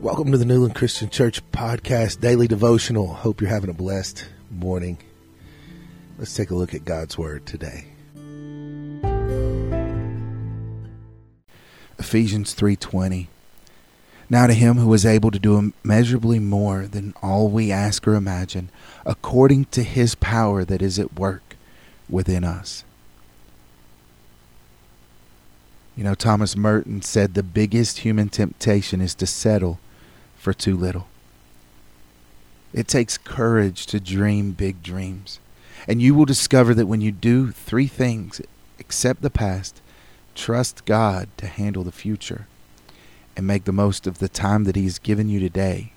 Welcome to the Newland Christian Church Podcast Daily Devotional. Hope you're having a blessed morning. Let's take a look at God's Word today. Ephesians 3:20 Now to him who is able to do immeasurably more than all we ask or imagine according to his power that is at work within us. You know Thomas Merton said the biggest human temptation is to settle for too little. It takes courage to dream big dreams. And you will discover that when you do three things accept the past, trust God to handle the future, and make the most of the time that He has given you today,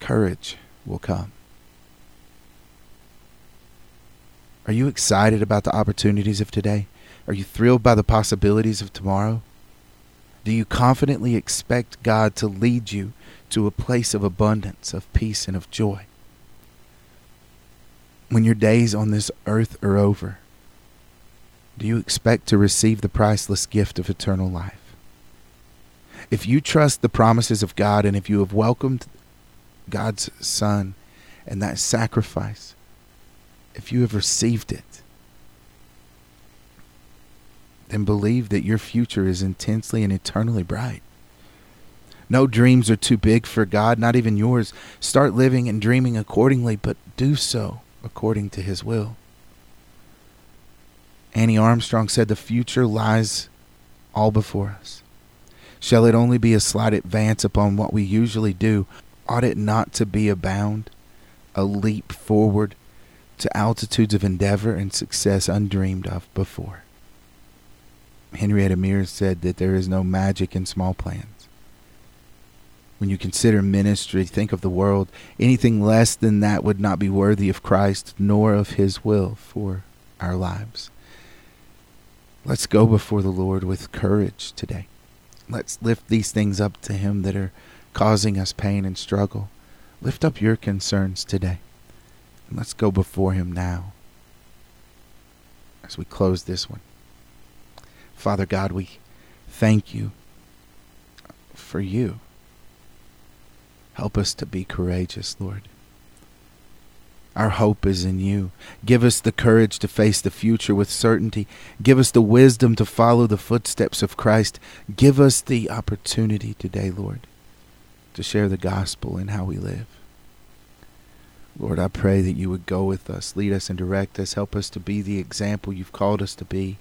courage will come. Are you excited about the opportunities of today? Are you thrilled by the possibilities of tomorrow? Do you confidently expect God to lead you to a place of abundance, of peace, and of joy? When your days on this earth are over, do you expect to receive the priceless gift of eternal life? If you trust the promises of God and if you have welcomed God's Son and that sacrifice, if you have received it, then believe that your future is intensely and eternally bright. No dreams are too big for God, not even yours. Start living and dreaming accordingly, but do so according to His will. Annie Armstrong said, The future lies all before us. Shall it only be a slight advance upon what we usually do? Ought it not to be a bound, a leap forward to altitudes of endeavor and success undreamed of before? Henrietta Mears said that there is no magic in small plans. When you consider ministry, think of the world. Anything less than that would not be worthy of Christ nor of His will for our lives. Let's go before the Lord with courage today. Let's lift these things up to Him that are causing us pain and struggle. Lift up your concerns today. And let's go before Him now as we close this one. Father God, we thank you for you. Help us to be courageous, Lord. Our hope is in you. Give us the courage to face the future with certainty. Give us the wisdom to follow the footsteps of Christ. Give us the opportunity today, Lord, to share the gospel in how we live. Lord, I pray that you would go with us, lead us, and direct us. Help us to be the example you've called us to be.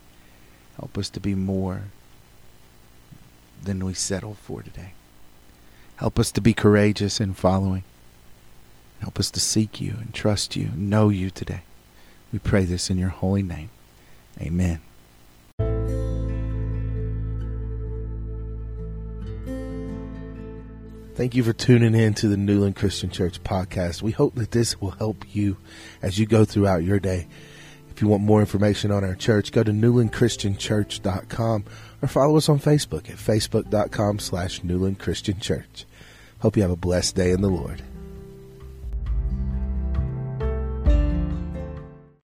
Help us to be more than we settle for today. Help us to be courageous in following. Help us to seek you and trust you, and know you today. We pray this in your holy name. Amen. Thank you for tuning in to the Newland Christian Church podcast. We hope that this will help you as you go throughout your day. If you want more information on our church, go to newlandchristianchurch.com or follow us on Facebook at facebook.com slash newlandchristianchurch. Hope you have a blessed day in the Lord.